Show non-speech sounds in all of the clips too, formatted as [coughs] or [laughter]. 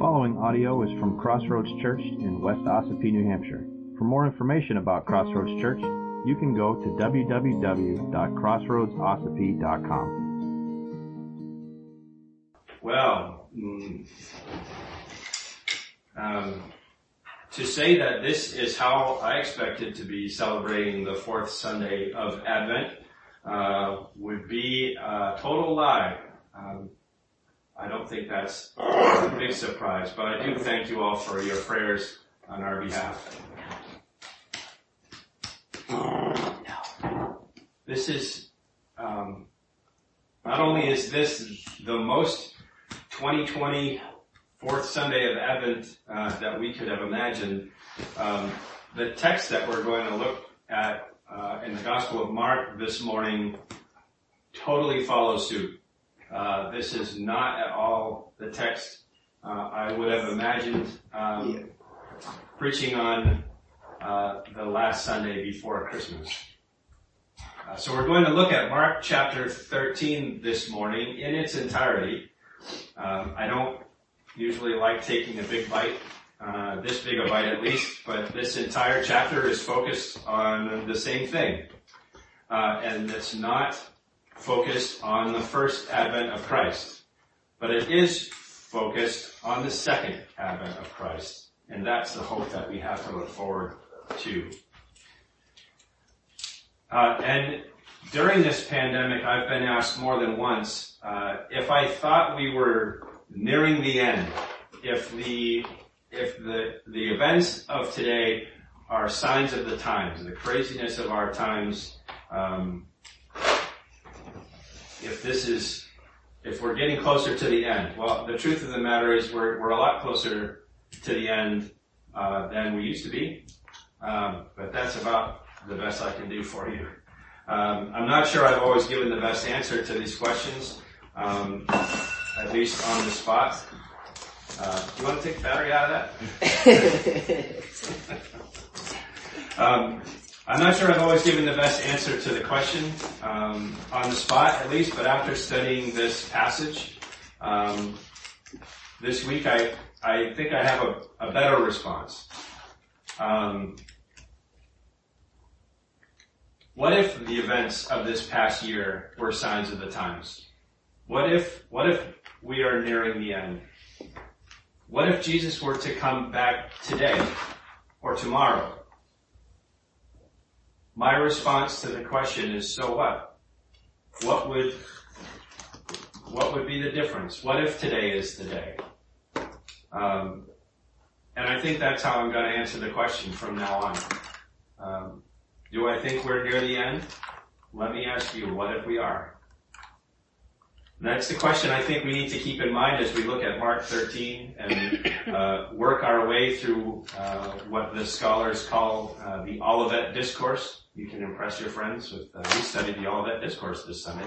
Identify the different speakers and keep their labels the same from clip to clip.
Speaker 1: following audio is from Crossroads Church in West Ossipee, New Hampshire. For more information about Crossroads Church, you can go to www.crossroadsossipee.com.
Speaker 2: Well, mm, um, to say that this is how I expected to be celebrating the fourth Sunday of Advent uh, would be a total lie. Um, I don't think that's a big surprise, but I do thank you all for your prayers on our behalf. This is, um, not only is this the most 2020 fourth Sunday of Advent uh, that we could have imagined, um, the text that we're going to look at uh, in the Gospel of Mark this morning totally follows suit. Uh, this is not at all the text uh, I would have imagined um, preaching on uh, the last Sunday before Christmas. Uh, so we're going to look at Mark chapter 13 this morning in its entirety. Um, I don't usually like taking a big bite, uh, this big a bite at least, but this entire chapter is focused on the same thing. Uh, and it's not focused on the first advent of Christ, but it is focused on the second advent of Christ. And that's the hope that we have to look forward to. Uh, and during this pandemic, I've been asked more than once uh, if I thought we were nearing the end, if the if the the events of today are signs of the times, the craziness of our times, um, if this is if we're getting closer to the end. Well, the truth of the matter is we're we're a lot closer to the end uh, than we used to be, um, but that's about the best I can do for you. Um, I'm not sure I've always given the best answer to these questions, um, at least on the spot. Uh, do you want to take the battery out of that? [laughs] [laughs] I'm not sure I've always given the best answer to the question um, on the spot, at least. But after studying this passage um, this week, I I think I have a, a better response. Um, what if the events of this past year were signs of the times? What if what if we are nearing the end? What if Jesus were to come back today or tomorrow? My response to the question is, so what? What would, what would be the difference? What if today is the day? Um, and I think that's how I'm going to answer the question from now on. Um, do I think we're near the end? Let me ask you, what if we are? That's the question I think we need to keep in mind as we look at Mark 13 and uh, work our way through uh, what the scholars call uh, the Olivet Discourse. You can impress your friends with, uh, we studied the Olivet Discourse this Sunday.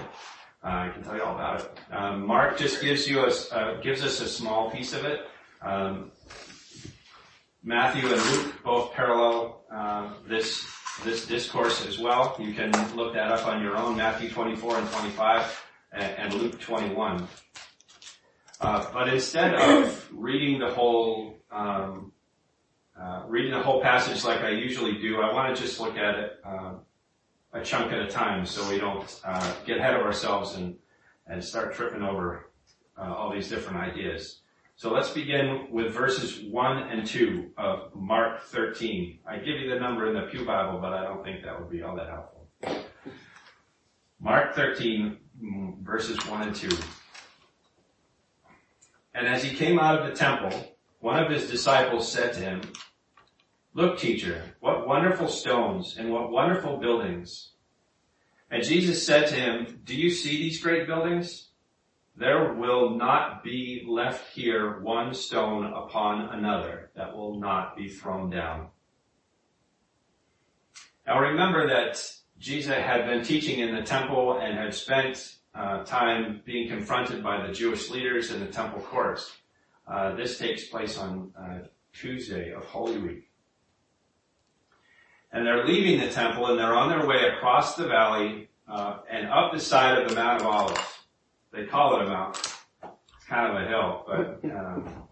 Speaker 2: Uh, I can tell you all about it. Um, Mark just gives you a, uh, gives us a small piece of it. Um, Matthew and Luke both parallel this this discourse as well. You can look that up on your own, Matthew 24 and 25 and Luke 21. Uh, but instead of reading the whole um, uh, reading the whole passage like I usually do, I want to just look at it uh, a chunk at a time, so we don't uh, get ahead of ourselves and and start tripping over uh, all these different ideas. So let's begin with verses 1 and 2 of Mark 13. I give you the number in the Pew Bible, but I don't think that would be all that helpful. Mark 13, verses 1 and 2. And as he came out of the temple, one of his disciples said to him, Look, teacher, what wonderful stones and what wonderful buildings. And Jesus said to him, Do you see these great buildings? There will not be left here one stone upon another that will not be thrown down. Now remember that Jesus had been teaching in the temple and had spent uh, time being confronted by the Jewish leaders in the temple courts. Uh, this takes place on uh, Tuesday of Holy Week. And they're leaving the temple and they're on their way across the valley uh, and up the side of the Mount of Olives. They call it a mount. It's kind of a hill, but um,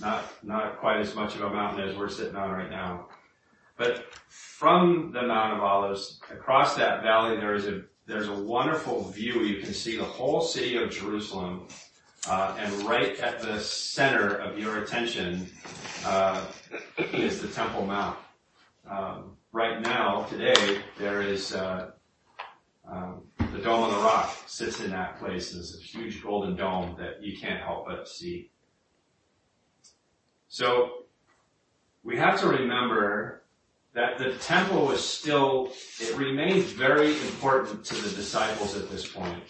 Speaker 2: not, not quite as much of a mountain as we're sitting on right now. But from the Mount of Olives, across that valley, there is a, there's a wonderful view. You can see the whole city of Jerusalem, uh, and right at the center of your attention, uh, is the Temple Mount. Um, right now, today, there is, uh, um, the Dome of the Rock sits in that place. There's a huge golden dome that you can't help but see. So we have to remember that the temple was still, it remained very important to the disciples at this point.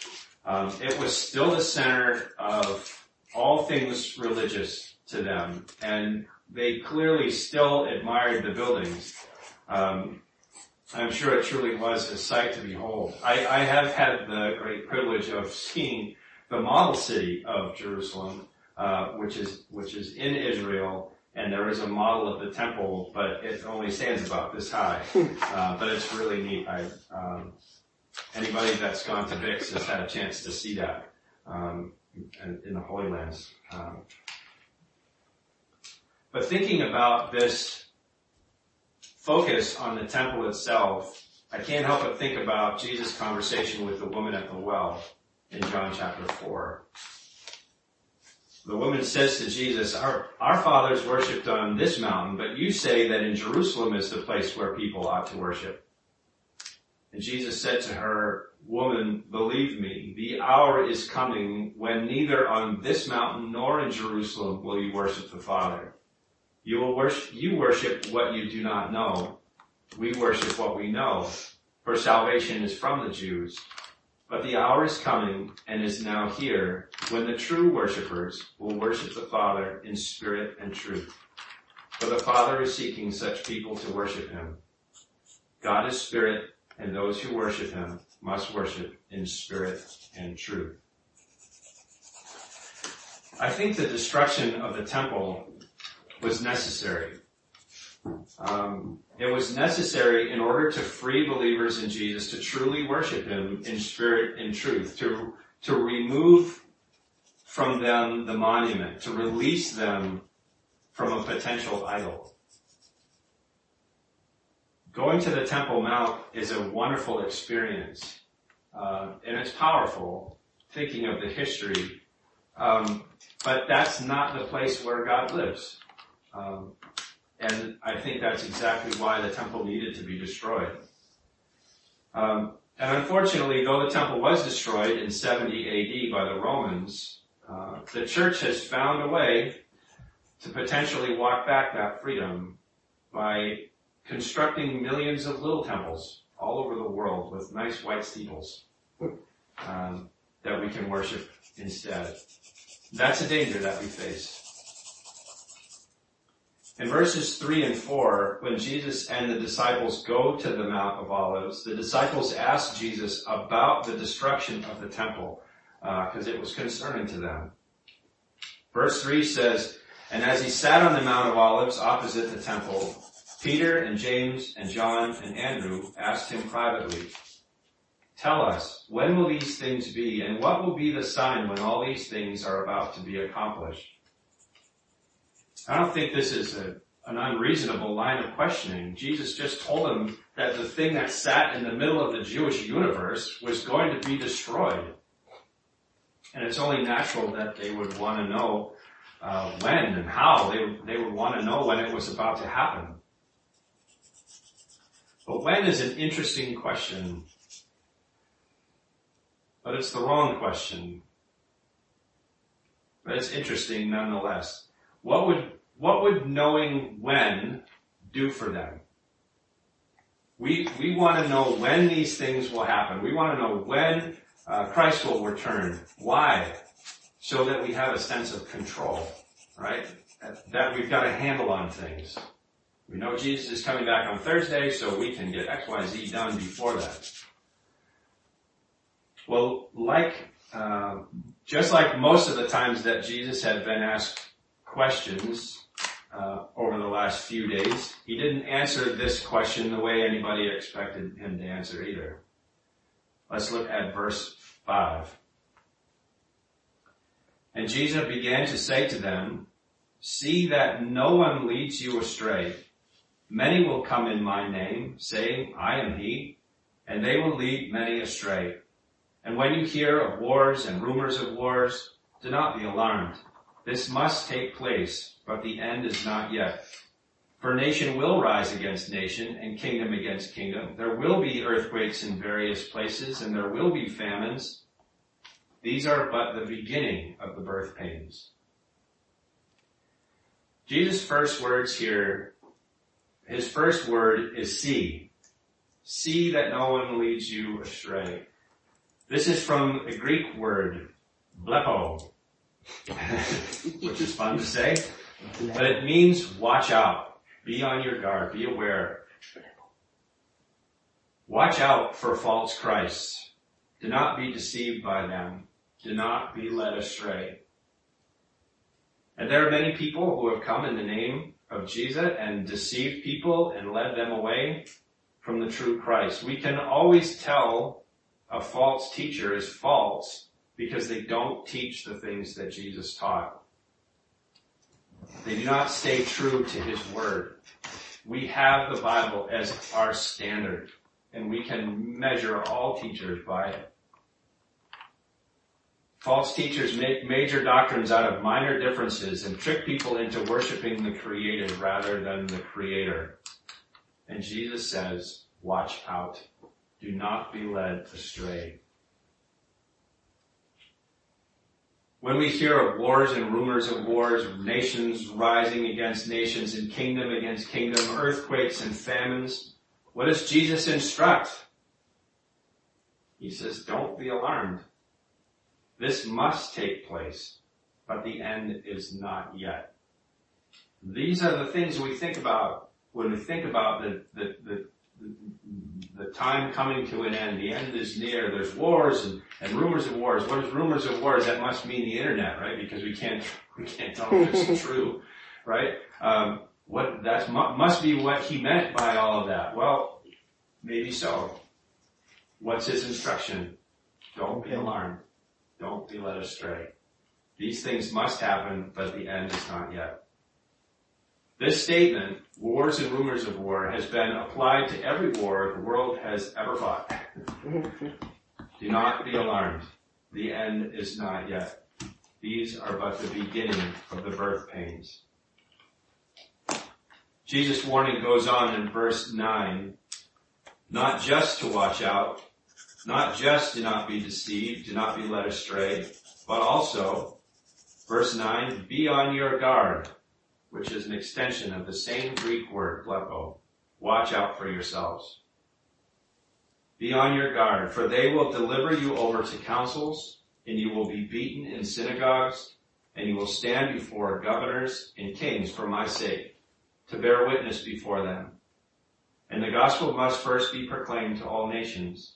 Speaker 2: Um, it was still the center of all things religious to them, and they clearly still admired the buildings. Um, I'm sure it truly was a sight to behold. I, I have had the great privilege of seeing the model city of Jerusalem, uh, which is which is in Israel, and there is a model of the temple, but it only stands about this high. [laughs] Uh, but it's really neat. I, um, anybody that's gone to Vix has had a chance to see that um, in, in, the Holy Lands. Um, but thinking about this focus on the temple itself, I can't help but think about Jesus' conversation with the woman at the well in John chapter 4. The woman says to Jesus, our, our fathers worshipped on this mountain, but you say that in Jerusalem is the place where people ought to worship. And Jesus said to her, Woman, believe me, the hour is coming when neither on this mountain nor in Jerusalem will you worship the Father. You will worship, you worship what you do not know. We worship what we know. For salvation is from the Jews. But the hour is coming and is now here when the true worshippers will worship the Father in spirit and truth. For the Father is seeking such people to worship Him. God is spirit and those who worship Him must worship in spirit and truth. I think the destruction of the temple was necessary. Um, it was necessary in order to free believers in Jesus to truly worship Him in spirit and truth, to, to remove from them the monument, to release them from a potential idol. Going to the Temple Mount is a wonderful experience, uh, and it's powerful, thinking of the history, um, but that's not the place where God lives. Um, and I think that's exactly why the temple needed to be destroyed. Um, and unfortunately, though the temple was destroyed in 70 AD by the Romans, uh, the church has found a way to potentially walk back that freedom by constructing millions of little temples all over the world with nice white steeples um, that we can worship instead. That's a danger that we face. In verses 3 and 4, when Jesus and the disciples go to the Mount of Olives, the disciples ask Jesus about the destruction of the temple, because uh, it was concerning to them. Verse 3 says, And as he sat on the Mount of Olives opposite the temple, Peter and James and John and Andrew asked him privately, Tell us, when will these things be, and what will be the sign when all these things are about to be accomplished? I don't think this is a, an unreasonable line of questioning. Jesus just told them that the thing that sat in the middle of the Jewish universe was going to be destroyed. And it's only natural that they would want to know uh, when and how. They, they would want to know when it was about to happen. But when is an interesting question. But it's the wrong question. But it's interesting nonetheless. What would what would knowing when do for them? We, we want to know when these things will happen. We want to know when uh, Christ will return. Why? So that we have a sense of control, right? That, we've got a handle on things. We know Jesus is coming back on Thursday, so we can get X, Y, Z done before that. Well, like, uh, just like most of the times that Jesus had been asked questions uh, over the last few days. He didn't answer this question the way anybody expected him to answer either. Let's look at verse 5. And Jesus began to say to them, See that no one leads you astray. Many will come in my name, saying, I am he, and they will lead many astray. And when you hear of wars and rumors of wars, do not be alarmed. This must take place, but the end is not yet. For nation will rise against nation and kingdom against kingdom. There will be earthquakes in various places and there will be famines. These are but the beginning of the birth pains. Jesus' first words here, his first word is see. See that no one leads you astray. This is from a Greek word, blepo, [laughs] which is fun to say, but it means watch out, be on your guard, be aware. Watch out for false Christs. Do not be deceived by them. Do not be led astray. And there are many people who have come in the name of Jesus and deceived people and led them away from the true Christ. We can always tell a false teacher is false because they don't teach the things that Jesus taught. They do not stay true to his word. We have the Bible as our standard and we can measure all teachers by it. False teachers make major doctrines out of minor differences and trick people into worshiping the created rather than the creator. And Jesus says, watch out. Do not be led astray. When we hear of wars and rumors of wars, nations rising against nations and kingdom against kingdom, earthquakes and famines, what does Jesus instruct? He says, don't be alarmed. This must take place, but the end is not yet. These are the things we think about when we think about the, the, the, the, time coming to an end. The end is near. There's wars and, and rumors of wars. What is rumors of wars? That must mean the internet, right? Because we can't, [laughs] we can't tell if it's [laughs] true, right? Um, what, that must be what he meant by all of that. Well, maybe so. What's his instruction? Don't be alarmed. Don't be led astray. These things must happen, but the end is not yet. This statement, wars and rumors of war, has been applied to every war the world has ever fought. [laughs] Do not be alarmed. The end is not yet. These are but the beginning of the birth pains. Jesus' warning goes on in verse 9, not just to watch out, not just do not be deceived, do not be led astray, but also, verse 9, be on your guard, which is an extension of the same Greek word, blepo. Watch out for yourselves. Be on your guard, for they will deliver you over to councils, and you will be beaten in synagogues, and you will stand before governors and kings for my sake, to bear witness before them. And the gospel must first be proclaimed to all nations.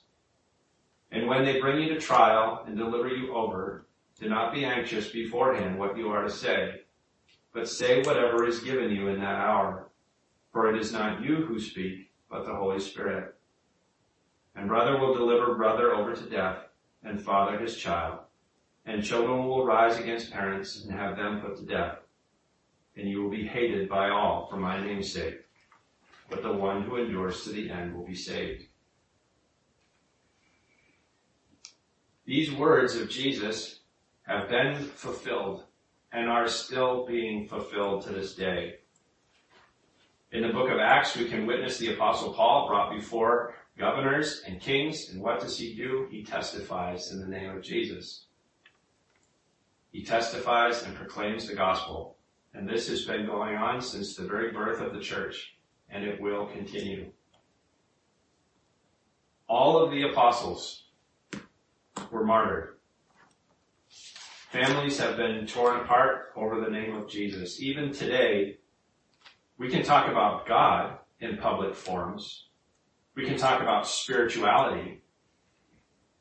Speaker 2: And when they bring you to trial and deliver you over, do not be anxious beforehand what you are to say, but say whatever is given you in that hour. For it is not you who speak, but the Holy Spirit. And brother will deliver brother over to death, and father his child. And children will rise against parents and have them put to death. And you will be hated by all for my name's sake. But the one who endures to the end will be saved. These words of Jesus have been fulfilled and are still being fulfilled to this day. In the book of Acts, we can witness the apostle Paul brought before governors and kings, and what does he do? He testifies in the name of Jesus. He testifies and proclaims the gospel. And this has been going on since the very birth of the church, and it will continue. All of the apostles were martyred. Families have been torn apart over the name of Jesus. Even today, we can talk about God in public forums. We can talk about spirituality,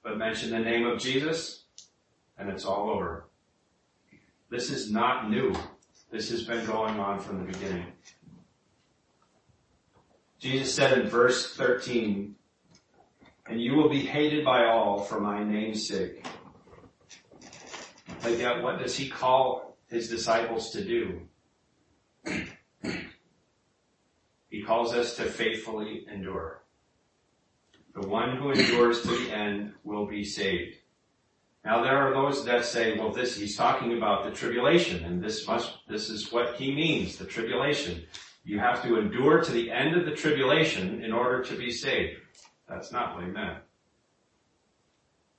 Speaker 2: but mention the name of Jesus and it's all over. This is not new. This has been going on from the beginning. Jesus said in verse 13, and you will be hated by all for my name's sake. But that, what does he call his disciples to do? He calls us to faithfully endure. The one who endures to the end will be saved. Now there are those that say, well, this, he's talking about the tribulation and this must, this is what he means, the tribulation. You have to endure to the end of the tribulation in order to be saved. That's not what he meant.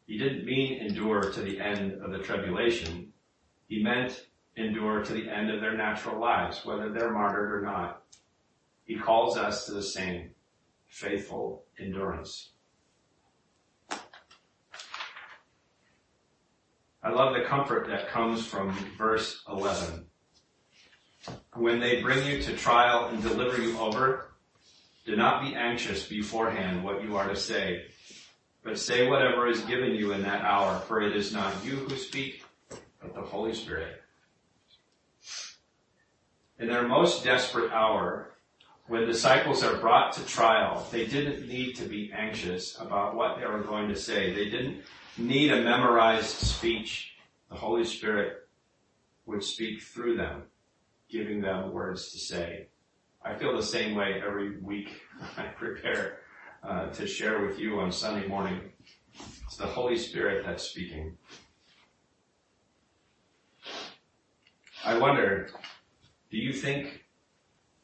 Speaker 2: He didn't mean endure to the end of the tribulation. He meant endure to the end of their natural lives, whether they're martyred or not. He calls us to the same faithful endurance. I love the comfort that comes from verse 11. When they bring you to trial and deliver you over, do not be anxious beforehand what you are to say, but say whatever is given you in that hour, for it is not you who speak, but the Holy Spirit. In their most desperate hour, when disciples are brought to trial, they didn't need to be anxious about what they were going to say. They didn't need a memorized speech. The Holy Spirit would speak through them, giving them words to say. I feel the same way every week [laughs] I prepare uh, to share with you on Sunday morning. It's the Holy Spirit that's speaking. I wonder, do you think,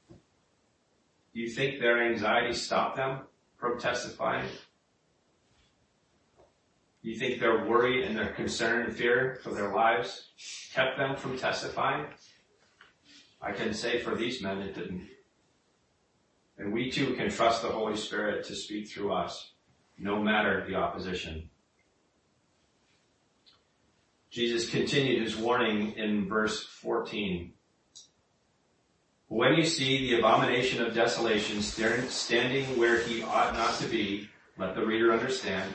Speaker 2: do you think their anxiety stopped them from testifying? Do you think their worry and their concern and fear for their lives kept them from testifying? I can say for these men it didn't. And we too can trust the Holy Spirit to speak through us, no matter the opposition. Jesus continued his warning in verse 14. When you see the abomination of desolation standing where he ought not to be, let the reader understand.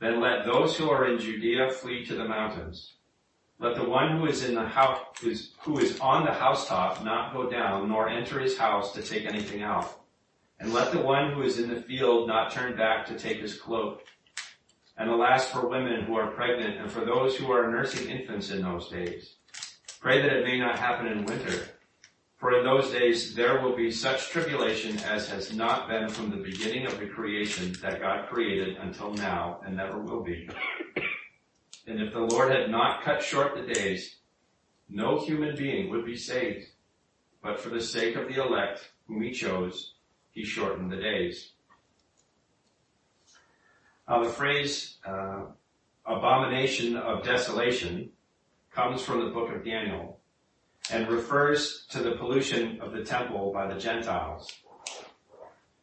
Speaker 2: Then let those who are in Judea flee to the mountains. Let the one who is in the house, who is on the housetop not go down, nor enter his house to take anything out. And let the one who is in the field not turn back to take his cloak. And alas for women who are pregnant and for those who are nursing infants in those days. Pray that it may not happen in winter. For in those days there will be such tribulation as has not been from the beginning of the creation that God created until now and never will be. And if the Lord had not cut short the days, no human being would be saved. But for the sake of the elect whom he chose, he shortened the days. Now the phrase uh, abomination of desolation comes from the book of Daniel and refers to the pollution of the temple by the Gentiles.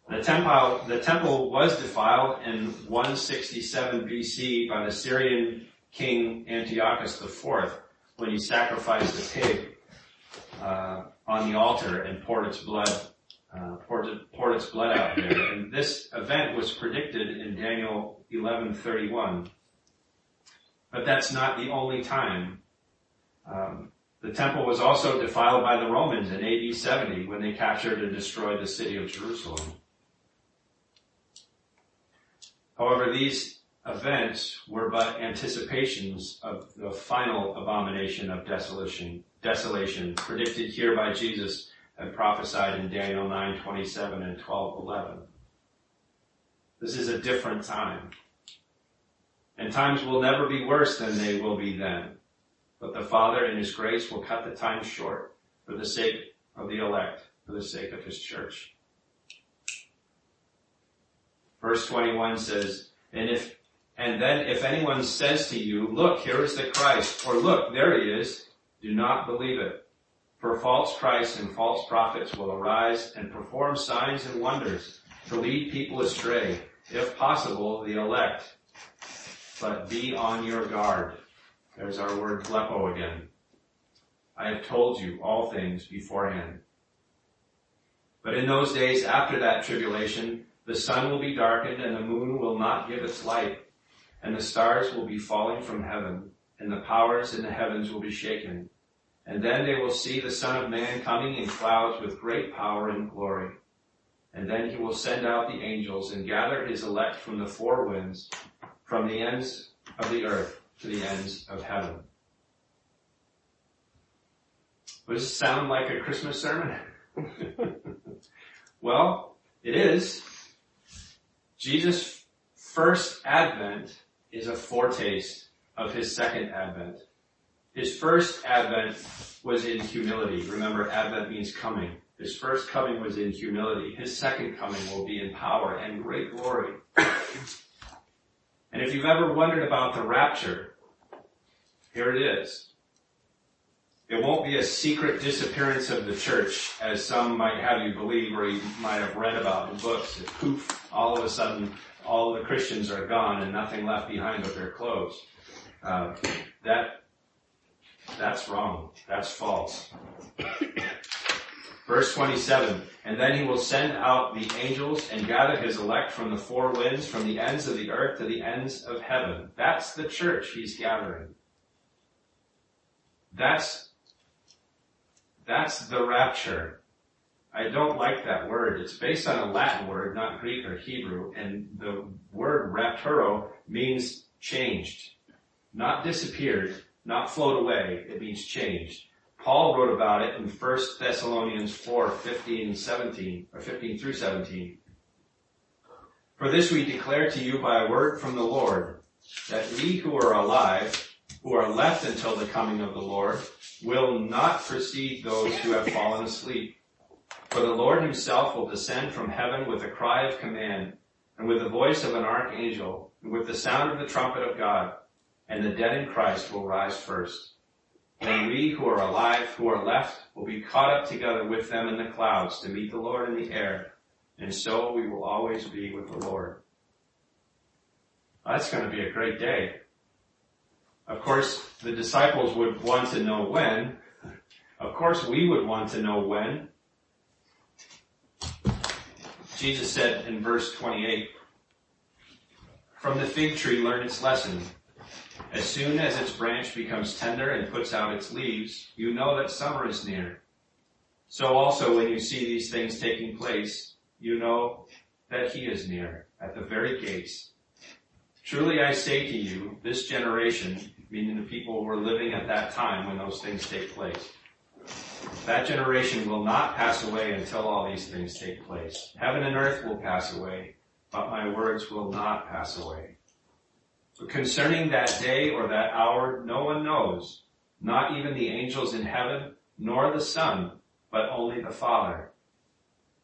Speaker 2: The temple, the temple was defiled in 167 BC by the Syrian king Antiochus IV when he sacrificed a pig uh, on the altar and poured its blood uh, poured, poured its blood out there. And this event was predicted in Daniel 11:31. But that's not the only time. Um, the temple was also defiled by the Romans in AD 70 when they captured and destroyed the city of Jerusalem. However, these events were but anticipations of the final abomination of desolation, desolation predicted here by Jesus and prophesied in Daniel 9:27 and 12:11. This is a different time. And times will never be worse than they will be then. But the Father in His grace will cut the time short for the sake of the elect, for the sake of His church. Verse 21 says, and if, and then if anyone says to you, look, here is the Christ, or look, there he is, do not believe it. For false Christs and false prophets will arise and perform signs and wonders to lead people astray, if possible, the elect. But be on your guard. There's our word blepo again. I have told you all things beforehand. But in those days after that tribulation, the sun will be darkened and the moon will not give its light, and the stars will be falling from heaven, and the powers in the heavens will be shaken. And then they will see the Son of Man coming in clouds with great power and glory. And then he will send out the angels and gather his elect from the four winds, from the ends of the earth to the ends of heaven. Does this sound like a Christmas sermon? [laughs] well, it is. Jesus' first advent is a foretaste of his second advent. His first advent was in humility. Remember, advent means coming. His first coming was in humility. His second coming will be in power and great glory. and if you've ever wondered about the rapture, here it is. It won't be a secret disappearance of the church, as some might have you believe or you might have read about in books. That poof, all of a sudden, all the Christians are gone and nothing left behind but their clothes. Uh, that that's wrong. That's false. Verse 27, and then he will send out the angels and gather his elect from the four winds, from the ends of the earth to the ends of heaven. That's the church he's gathering. That's, that's the rapture. I don't like that word. It's based on a Latin word, not Greek or Hebrew, and the word rapturo means changed. Not disappeared, not float away, it means changed. Paul wrote about it in 1 Thessalonians 4, 15 and 17, or 15 through 17. For this we declare to you by a word from the Lord, that we who are alive, who are left until the coming of the Lord, will not precede those who have fallen asleep. For the Lord himself will descend from heaven with a cry of command, and with the voice of an archangel, and with the sound of the trumpet of God, and the dead in Christ will rise first. Then we who are alive, who are left, will be caught up together with them in the clouds to meet the Lord in the air, and so we will always be with the Lord. That's going to be a great day. Of course, the disciples would want to know when. Of course, we would want to know when. Jesus said in verse 28, From the fig tree learn its lesson. As soon as its branch becomes tender and puts out its leaves, you know that summer is near. So also when you see these things taking place, you know that he is near, at the very gates. Truly I say to you, this generation, meaning the people who were living at that time when those things take place, that generation will not pass away until all these things take place. Heaven and earth will pass away, but my words will not pass away. Concerning that day or that hour, no one knows, not even the angels in heaven, nor the Son, but only the Father.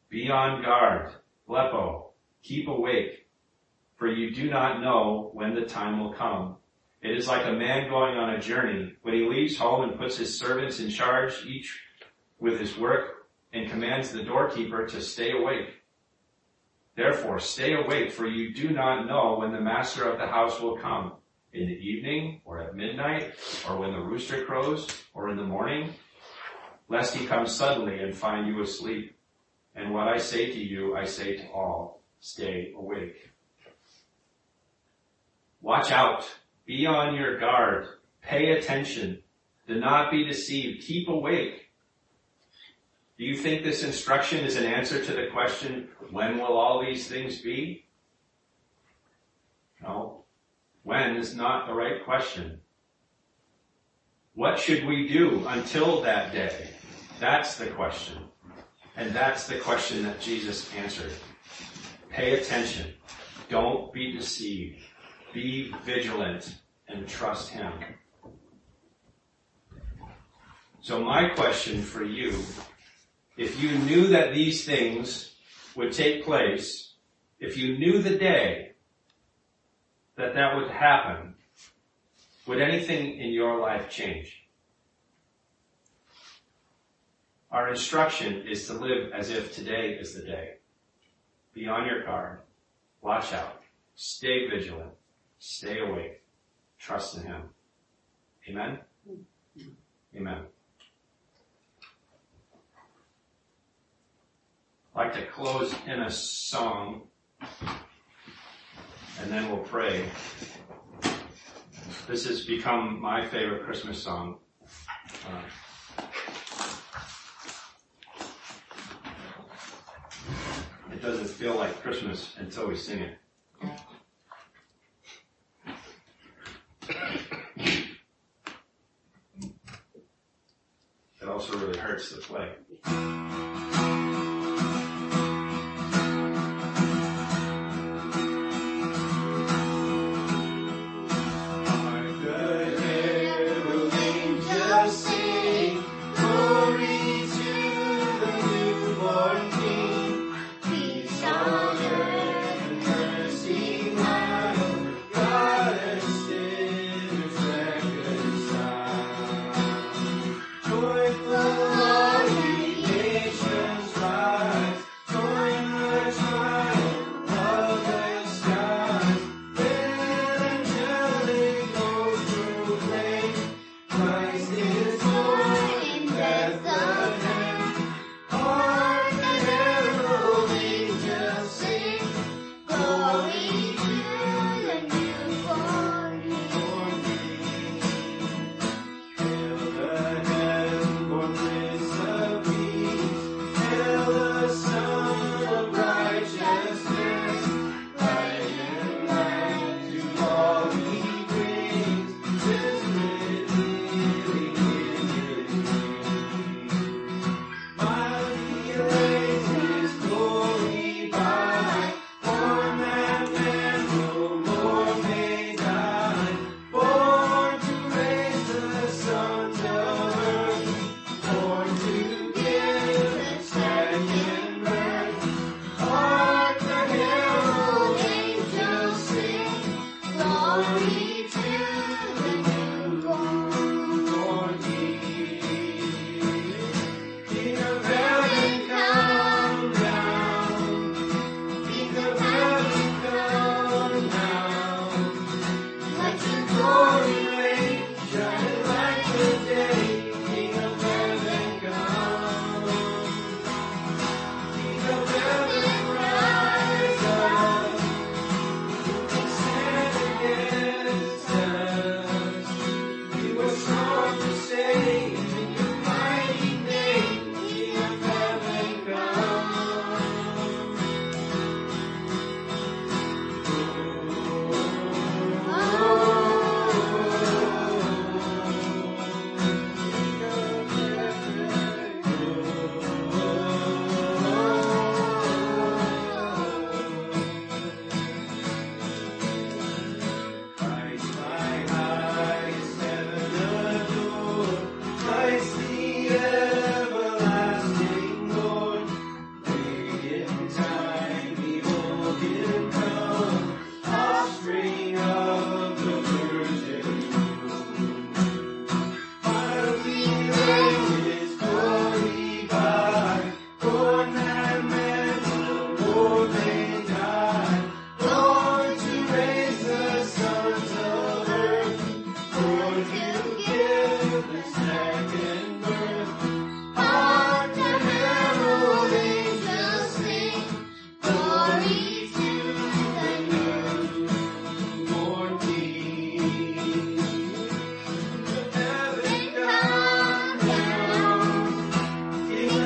Speaker 2: Be on guard, blepo, keep awake, for you do not know when the time will come. It is like a man going on a journey when he leaves home and puts his servants in charge, each with his work, and commands the doorkeeper to stay awake. Therefore, stay awake, for you do not know when the master of the house will come, in the evening, or at midnight, or when the rooster crows, or in the morning, lest he come suddenly and find you asleep. And what I say to you, I say to all, stay awake. Watch out. Be on your guard. Pay attention. Do not be deceived. Keep awake. Do you think this instruction is an answer to the question, when will all these things be? No. When is not the right question. What should we do until that day? That's the question. And that's the question that Jesus answered. Pay attention. Don't be deceived. Be vigilant and trust Him. So my question for you, if you knew that these things would take place, if you knew the day that that would happen, would anything in your life change? Our instruction is to live as if today is the day. Be on your guard. Watch out. Stay vigilant. Stay awake. Trust in Him. Amen? Mm-hmm. Amen. Like to close in a song and then we'll pray. This has become my favorite Christmas song. Uh, it doesn't feel like Christmas until we sing it. [coughs]
Speaker 3: it also really hurts the play.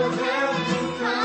Speaker 2: will come.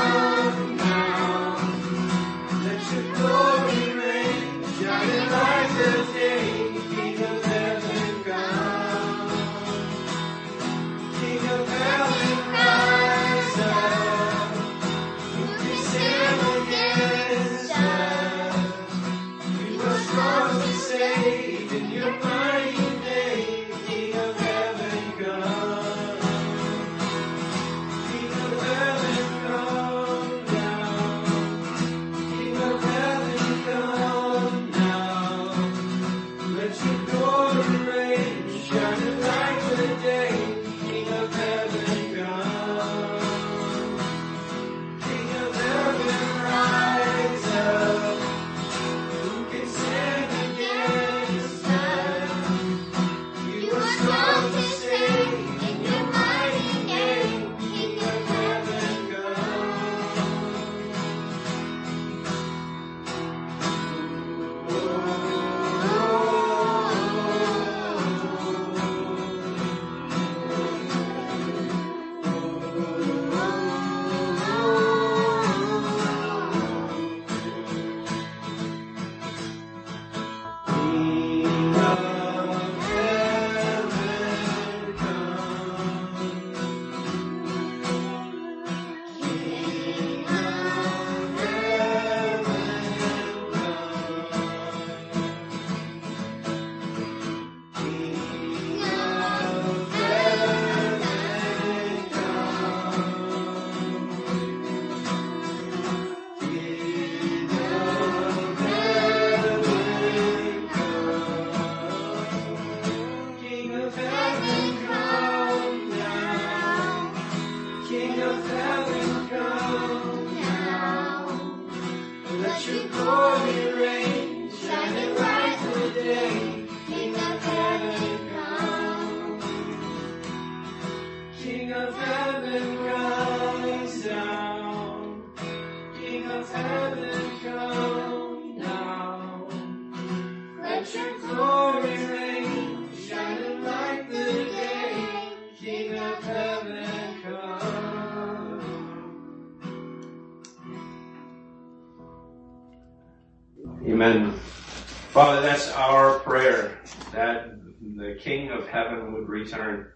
Speaker 2: Prayer that the King of heaven would return.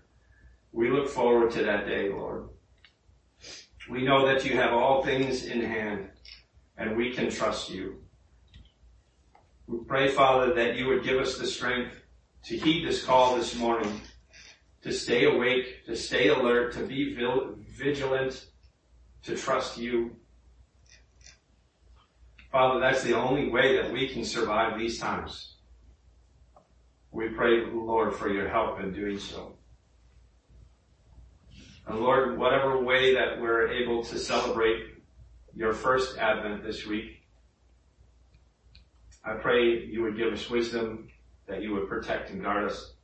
Speaker 2: We look forward to that day, Lord. We know that you have all things in hand and we can trust you. We pray, Father, that you would give us the strength to heed this call this morning, to stay awake, to stay alert, to be vigilant, to trust you. Father, that's the only way that we can survive these times. We pray, Lord, for your help in doing so. And Lord, whatever way that we're able to celebrate your first advent this week, I pray you would give us wisdom, that you would protect and guard us,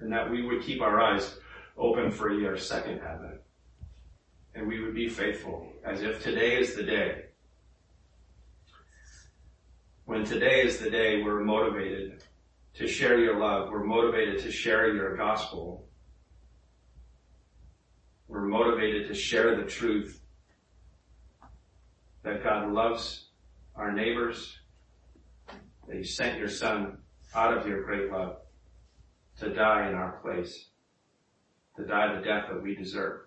Speaker 2: and that we would keep our eyes open for your second advent. And we would be faithful as if today is the day. When today is the day we're motivated to share your love. We're motivated to share your gospel. We're motivated to share the truth that God loves our neighbors, that you sent your son out of your great love to die in our place, to die the death that we deserve.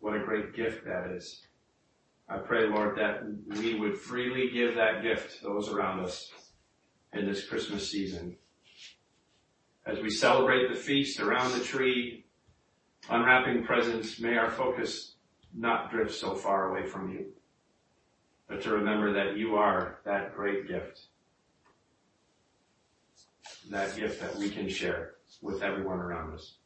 Speaker 2: What a great gift that is. I pray, Lord, that we would freely give that gift to those around us in this Christmas season. As we celebrate the feast around the tree, unwrapping presents, may our focus not drift so far away from you, but to remember that you are that great gift. That gift that we can share with everyone around us.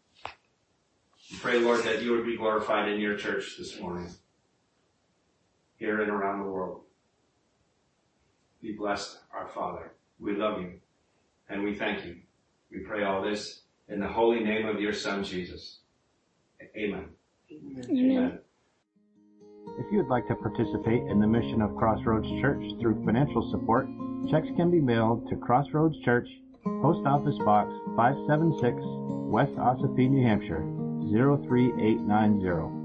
Speaker 2: We pray, Lord, that you would be glorified in your church this morning here and around the world. Be blessed, our Father. We love you and we thank you. We pray all this in the holy name of your Son, Jesus. Amen.
Speaker 4: Amen. Amen.
Speaker 1: If you would like to participate in the mission of Crossroads Church through financial support, checks can be mailed to Crossroads Church, Post Office Box 576, West Ossipee, New Hampshire, 03890.